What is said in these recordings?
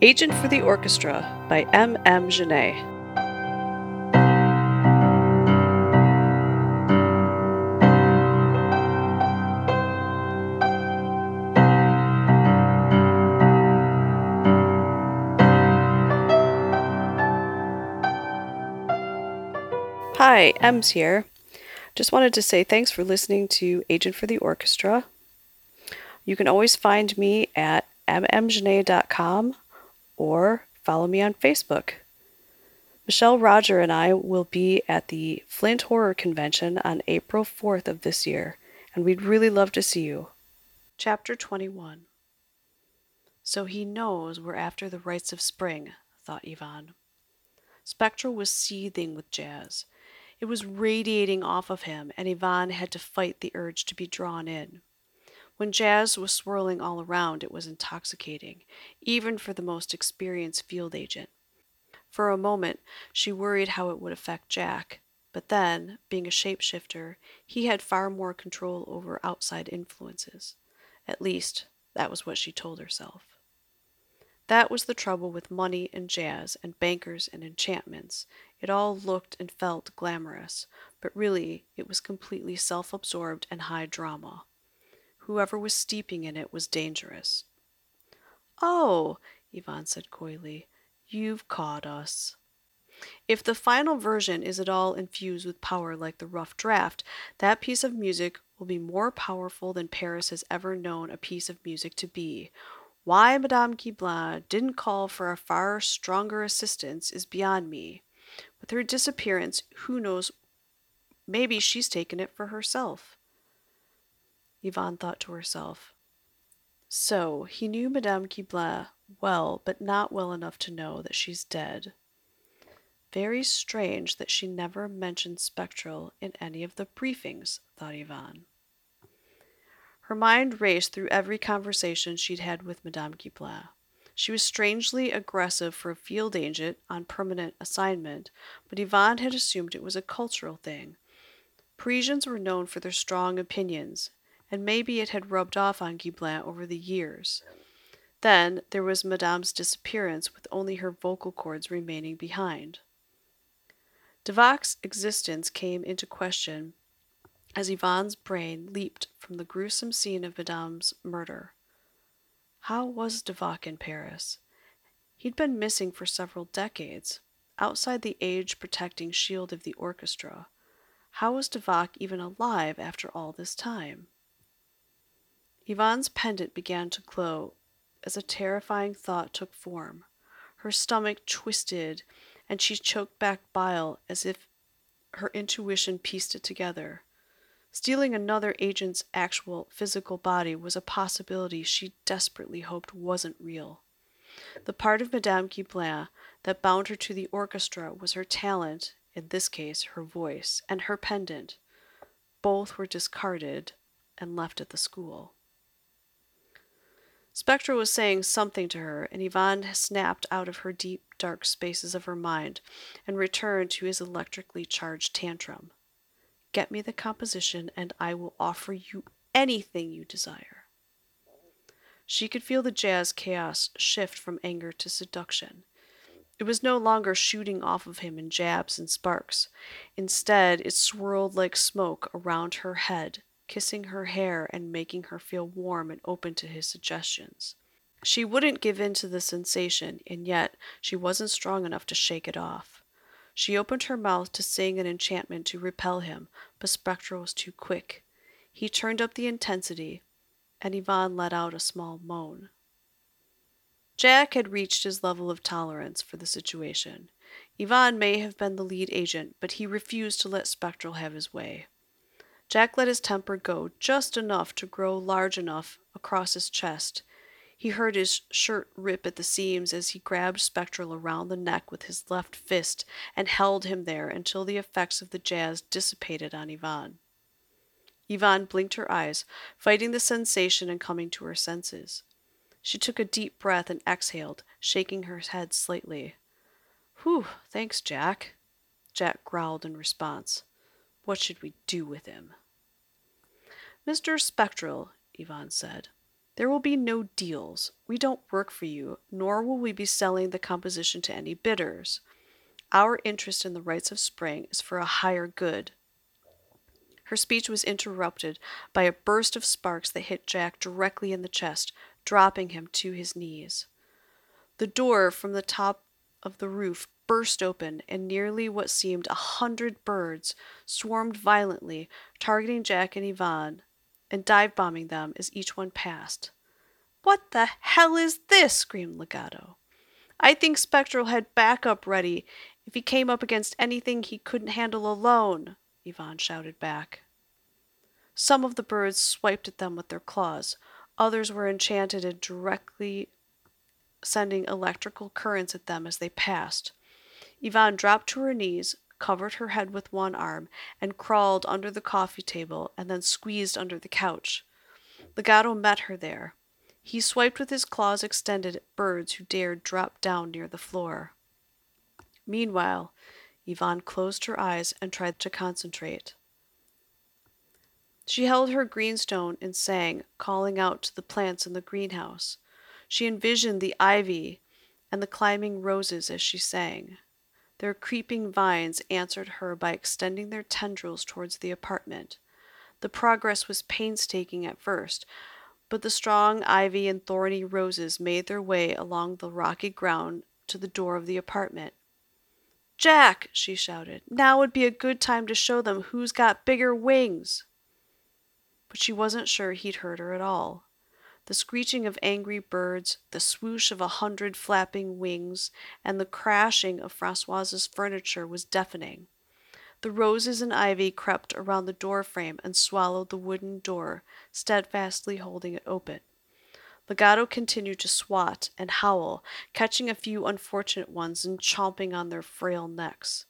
Agent for the Orchestra by M. M. Genet. Hi, Ems here. Just wanted to say thanks for listening to Agent for the Orchestra. You can always find me at mmgenet.com or follow me on Facebook. Michele Roger and I will be at the Flint Horror Convention on April 4th of this year, and we'd really love to see you. Chapter 21 So he knows we're after the rites of spring, thought Yvonne. Spectral was seething with jazz. It was radiating off of him, and Yvonne had to fight the urge to be drawn in. When jazz was swirling all around, it was intoxicating, even for the most experienced field agent. For a moment, she worried how it would affect Jack, but then, being a shapeshifter, he had far more control over outside influences. At least, that was what she told herself. That was the trouble with money and jazz and bankers and enchantments. It all looked and felt glamorous, but really it was completely self absorbed and high drama. Whoever was steeping in it was dangerous. Oh, Yvonne said coyly, you've caught us. If the final version is at all infused with power like the rough draft, that piece of music will be more powerful than Paris has ever known a piece of music to be. Why Madame Guiblin didn't call for a far stronger assistance is beyond me. With her disappearance, who knows? Maybe she's taken it for herself. Yvonne thought to herself. So, he knew Madame Guiblin well, but not well enough to know that she's dead. Very strange that she never mentioned Spectral in any of the briefings, thought Yvonne. Her mind raced through every conversation she'd had with Madame Guiblin. She was strangely aggressive for a field agent on permanent assignment, but Yvonne had assumed it was a cultural thing. Parisians were known for their strong opinions, and maybe it had rubbed off on Guiblin over the years. Then there was Madame's disappearance with only her vocal cords remaining behind. Devac's existence came into question as Yvonne's brain leaped from the gruesome scene of Madame's murder. How was Devac in Paris? He'd been missing for several decades, outside the age protecting shield of the orchestra. How was Devac even alive after all this time? Yvonne's pendant began to glow as a terrifying thought took form. Her stomach twisted, and she choked back bile as if her intuition pieced it together. Stealing another agent's actual physical body was a possibility she desperately hoped wasn't real. The part of Madame Guiblin that bound her to the orchestra was her talent, in this case her voice, and her pendant. Both were discarded and left at the school. Spectral was saying something to her, and Yvonne snapped out of her deep, dark spaces of her mind and returned to his electrically charged tantrum. Get me the composition, and I will offer you anything you desire. She could feel the jazz chaos shift from anger to seduction. It was no longer shooting off of him in jabs and sparks. Instead, it swirled like smoke around her head kissing her hair and making her feel warm and open to his suggestions. She wouldn't give in to the sensation, and yet she wasn't strong enough to shake it off. She opened her mouth to sing an enchantment to repel him, but Spectral was too quick. He turned up the intensity, and Yvonne let out a small moan. Jack had reached his level of tolerance for the situation. Yvonne may have been the lead agent, but he refused to let Spectral have his way. Jack let his temper go just enough to grow large enough across his chest. He heard his shirt rip at the seams as he grabbed Spectral around the neck with his left fist and held him there until the effects of the jazz dissipated on Yvonne. Yvonne blinked her eyes, fighting the sensation and coming to her senses. She took a deep breath and exhaled, shaking her head slightly. Whew, thanks, Jack. Jack growled in response. What should we do with him? Mr. Spectral, Yvonne said. There will be no deals. We don't work for you, nor will we be selling the composition to any bidders. Our interest in the rites of spring is for a higher good. Her speech was interrupted by a burst of sparks that hit Jack directly in the chest, dropping him to his knees. The door from the top of the roof burst open, and nearly what seemed a hundred birds swarmed violently, targeting Jack and Yvonne and dive bombing them as each one passed. What the hell is this? screamed Legato. I think Spectral had backup ready if he came up against anything he couldn't handle alone, Yvonne shouted back. Some of the birds swiped at them with their claws. Others were enchanted and directly sending electrical currents at them as they passed. Yvonne dropped to her knees, covered her head with one arm, and crawled under the coffee table and then squeezed under the couch. Legato met her there. He swiped with his claws extended at birds who dared drop down near the floor. Meanwhile, Yvonne closed her eyes and tried to concentrate. She held her greenstone and sang, calling out to the plants in the greenhouse. She envisioned the ivy and the climbing roses as she sang. Their creeping vines answered her by extending their tendrils towards the apartment. The progress was painstaking at first, but the strong ivy and thorny roses made their way along the rocky ground to the door of the apartment. Jack, she shouted, now would be a good time to show them who's got bigger wings. But she wasn't sure he'd heard her at all. The screeching of angry birds, the swoosh of a hundred flapping wings, and the crashing of Francoise's furniture was deafening. The roses and ivy crept around the door frame and swallowed the wooden door, steadfastly holding it open. Legato continued to swat and howl, catching a few unfortunate ones and chomping on their frail necks.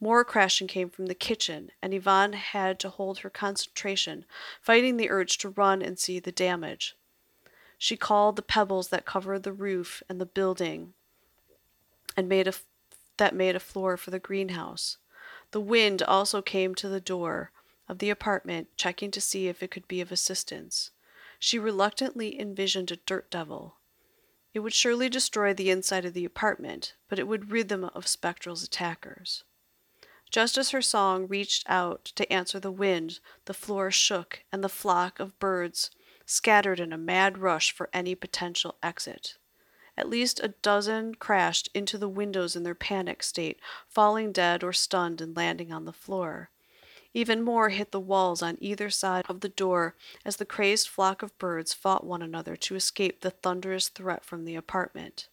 More crashing came from the kitchen, and Yvonne had to hold her concentration, fighting the urge to run and see the damage. She called the pebbles that covered the roof and the building and made a that made a floor for the greenhouse. The wind also came to the door of the apartment, checking to see if it could be of assistance. She reluctantly envisioned a dirt devil. It would surely destroy the inside of the apartment, but it would rid them of Spectral's attackers. Just as her song reached out to answer the wind, the floor shook, and the flock of birds scattered in a mad rush for any potential exit. At least a dozen crashed into the windows in their panic state, falling dead or stunned and landing on the floor. Even more hit the walls on either side of the door as the crazed flock of birds fought one another to escape the thunderous threat from the apartment.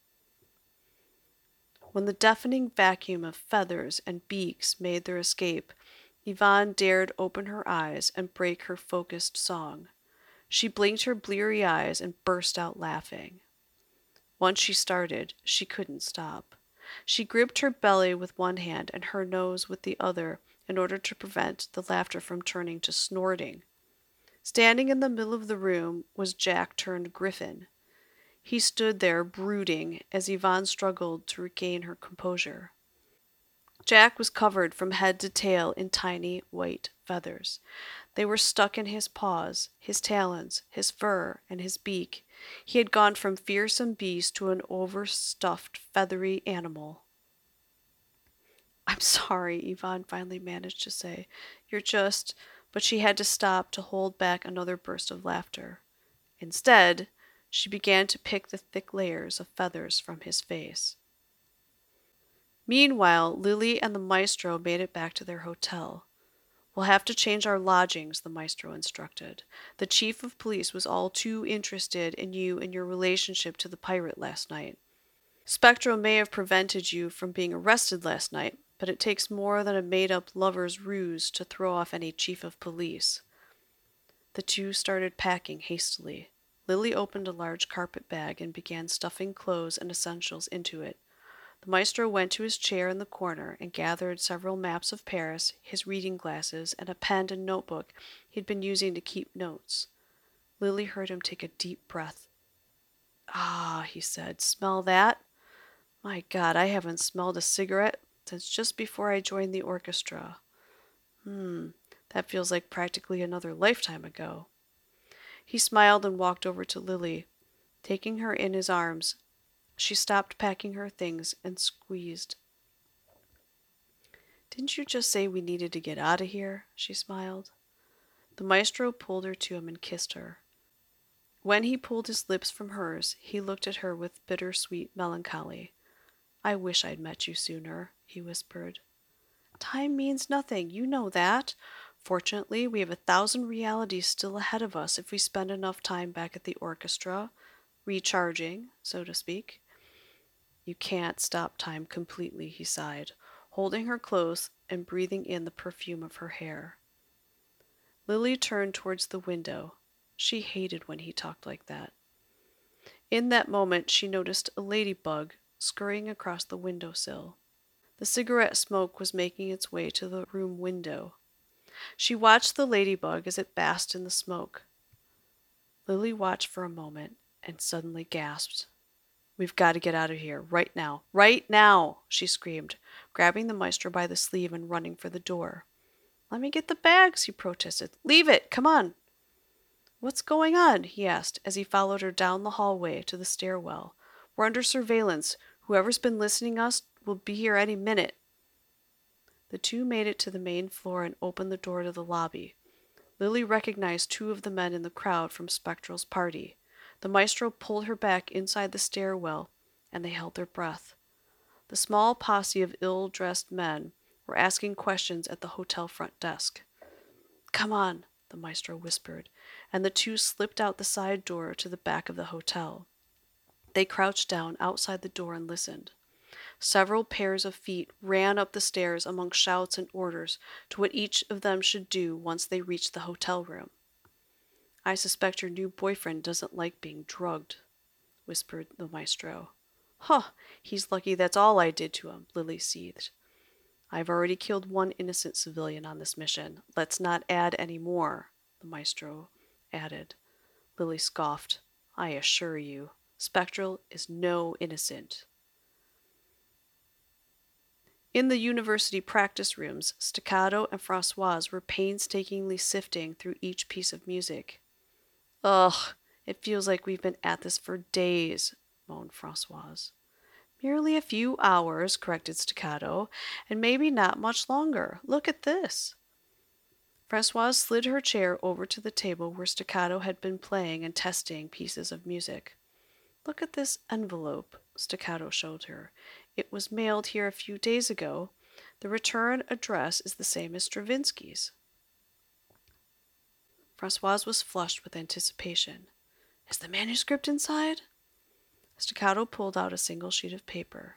When the deafening vacuum of feathers and beaks made their escape, Yvonne dared open her eyes and break her focused song. She blinked her bleary eyes and burst out laughing. Once she started, she couldn't stop. She gripped her belly with one hand and her nose with the other in order to prevent the laughter from turning to snorting. Standing in the middle of the room was Jack turned Griffin. He stood there brooding as Yvonne struggled to regain her composure. Jack was covered from head to tail in tiny white feathers. They were stuck in his paws, his talons, his fur, and his beak. He had gone from fearsome beast to an overstuffed, feathery animal. I'm sorry, Yvonne finally managed to say. You're just. But she had to stop to hold back another burst of laughter. Instead, she began to pick the thick layers of feathers from his face. Meanwhile, Lily and the maestro made it back to their hotel. We'll have to change our lodgings, the maestro instructed. The chief of police was all too interested in you and your relationship to the pirate last night. Spectral may have prevented you from being arrested last night, but it takes more than a made up lover's ruse to throw off any chief of police. The two started packing hastily. Lily opened a large carpet bag and began stuffing clothes and essentials into it. The maestro went to his chair in the corner and gathered several maps of Paris, his reading glasses, and a pen and notebook he'd been using to keep notes. Lily heard him take a deep breath. Ah, he said, smell that? My God, I haven't smelled a cigarette since just before I joined the orchestra. Hmm, that feels like practically another lifetime ago. He smiled and walked over to Lily, taking her in his arms. She stopped packing her things and squeezed. Didn't you just say we needed to get out of here? She smiled. The maestro pulled her to him and kissed her. When he pulled his lips from hers, he looked at her with bitter-sweet melancholy. I wish I'd met you sooner, he whispered. Time means nothing, you know that. Fortunately, we have a thousand realities still ahead of us if we spend enough time back at the orchestra, recharging, so to speak. You can't stop time completely, he sighed, holding her close and breathing in the perfume of her hair. Lily turned towards the window. She hated when he talked like that. In that moment, she noticed a ladybug scurrying across the window sill. The cigarette smoke was making its way to the room window. She watched the ladybug as it basked in the smoke. Lily watched for a moment and suddenly gasped. We've got to get out of here, right now, right now, she screamed, grabbing the maestro by the sleeve and running for the door. Let me get the bags, he protested. Leave it, come on. What's going on? he asked as he followed her down the hallway to the stairwell. We're under surveillance. Whoever's been listening us will be here any minute. The two made it to the main floor and opened the door to the lobby. Lily recognized two of the men in the crowd from Spectral's party. The maestro pulled her back inside the stairwell, and they held their breath. The small posse of ill dressed men were asking questions at the hotel front desk. Come on, the maestro whispered, and the two slipped out the side door to the back of the hotel. They crouched down outside the door and listened. Several pairs of feet ran up the stairs among shouts and orders to what each of them should do once they reached the hotel room. I suspect your new boyfriend doesn't like being drugged, whispered the maestro. Huh, he's lucky that's all I did to him, Lily seethed. I've already killed one innocent civilian on this mission. Let's not add any more, the maestro added. Lily scoffed. I assure you, Spectral is no innocent. In the university practice rooms, Staccato and Francoise were painstakingly sifting through each piece of music. Ugh, it feels like we've been at this for days, moaned Francoise. Merely a few hours, corrected Staccato, and maybe not much longer. Look at this. Francoise slid her chair over to the table where Staccato had been playing and testing pieces of music. Look at this envelope, Staccato showed her. It was mailed here a few days ago. The return address is the same as Stravinsky's. Francoise was flushed with anticipation. Is the manuscript inside? Staccato pulled out a single sheet of paper.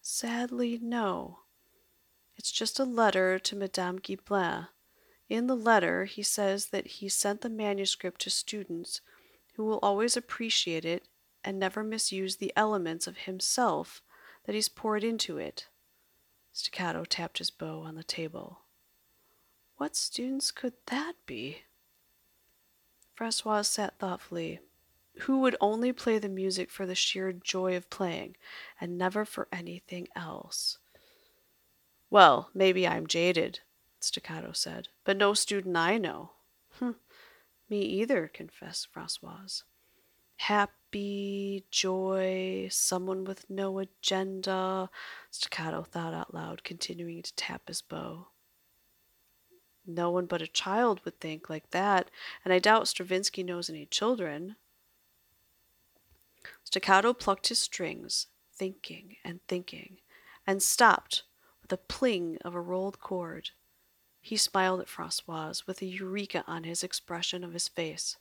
Sadly, no. It's just a letter to Madame Guiblin. In the letter, he says that he sent the manuscript to students who will always appreciate it and never misuse the elements of himself that he's poured into it. Staccato tapped his bow on the table. What students could that be? Francoise sat thoughtfully who would only play the music for the sheer joy of playing and never for anything else. Well, maybe I'm jaded, Staccato said, but no student I know. Hm, me either, confessed Francoise. Happy, joy, someone with no agenda, Staccato thought out loud, continuing to tap his bow. No one but a child would think like that, and I doubt Stravinsky knows any children. Staccato plucked his strings, thinking and thinking, and stopped with a pling of a rolled chord. He smiled at Francoise with a eureka on his expression of his face.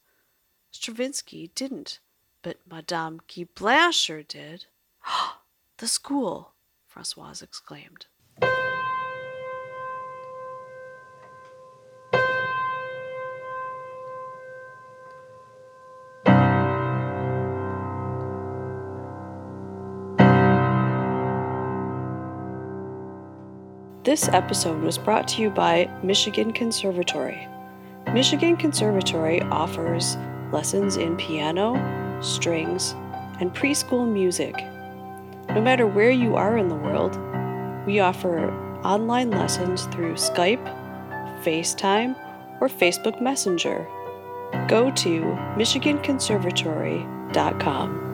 Stravinsky didn't, but Madame Guiblin sure did. the school! Francoise exclaimed. This episode was brought to you by Michigan Conservatory. Michigan Conservatory offers lessons in piano, strings, and preschool music. No matter where you are in the world, we offer online lessons through Skype, FaceTime, or Facebook Messenger. go to MichiganConservatory.com.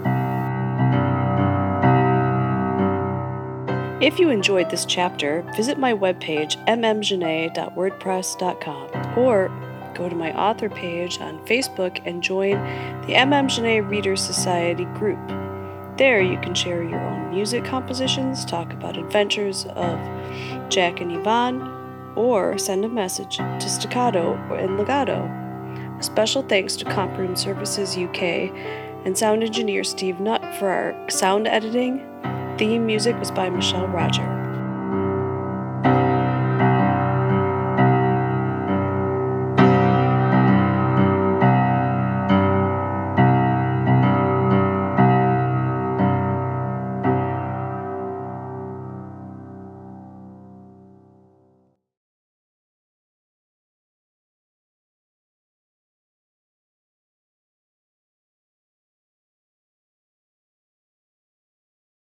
If you enjoyed this chapter, visit my webpage, mmgenet.wordpress.com, or go to my author page on Facebook and join the MM Genet Readers Society group. There, you can share your own music compositions, talk about adventures of Jack and Yvonne, or send a message to Staccato and Legato. A special thanks to Comp Room Services UK and sound engineer Steve Nutt for our sound editing. The theme music was by Michele Roger.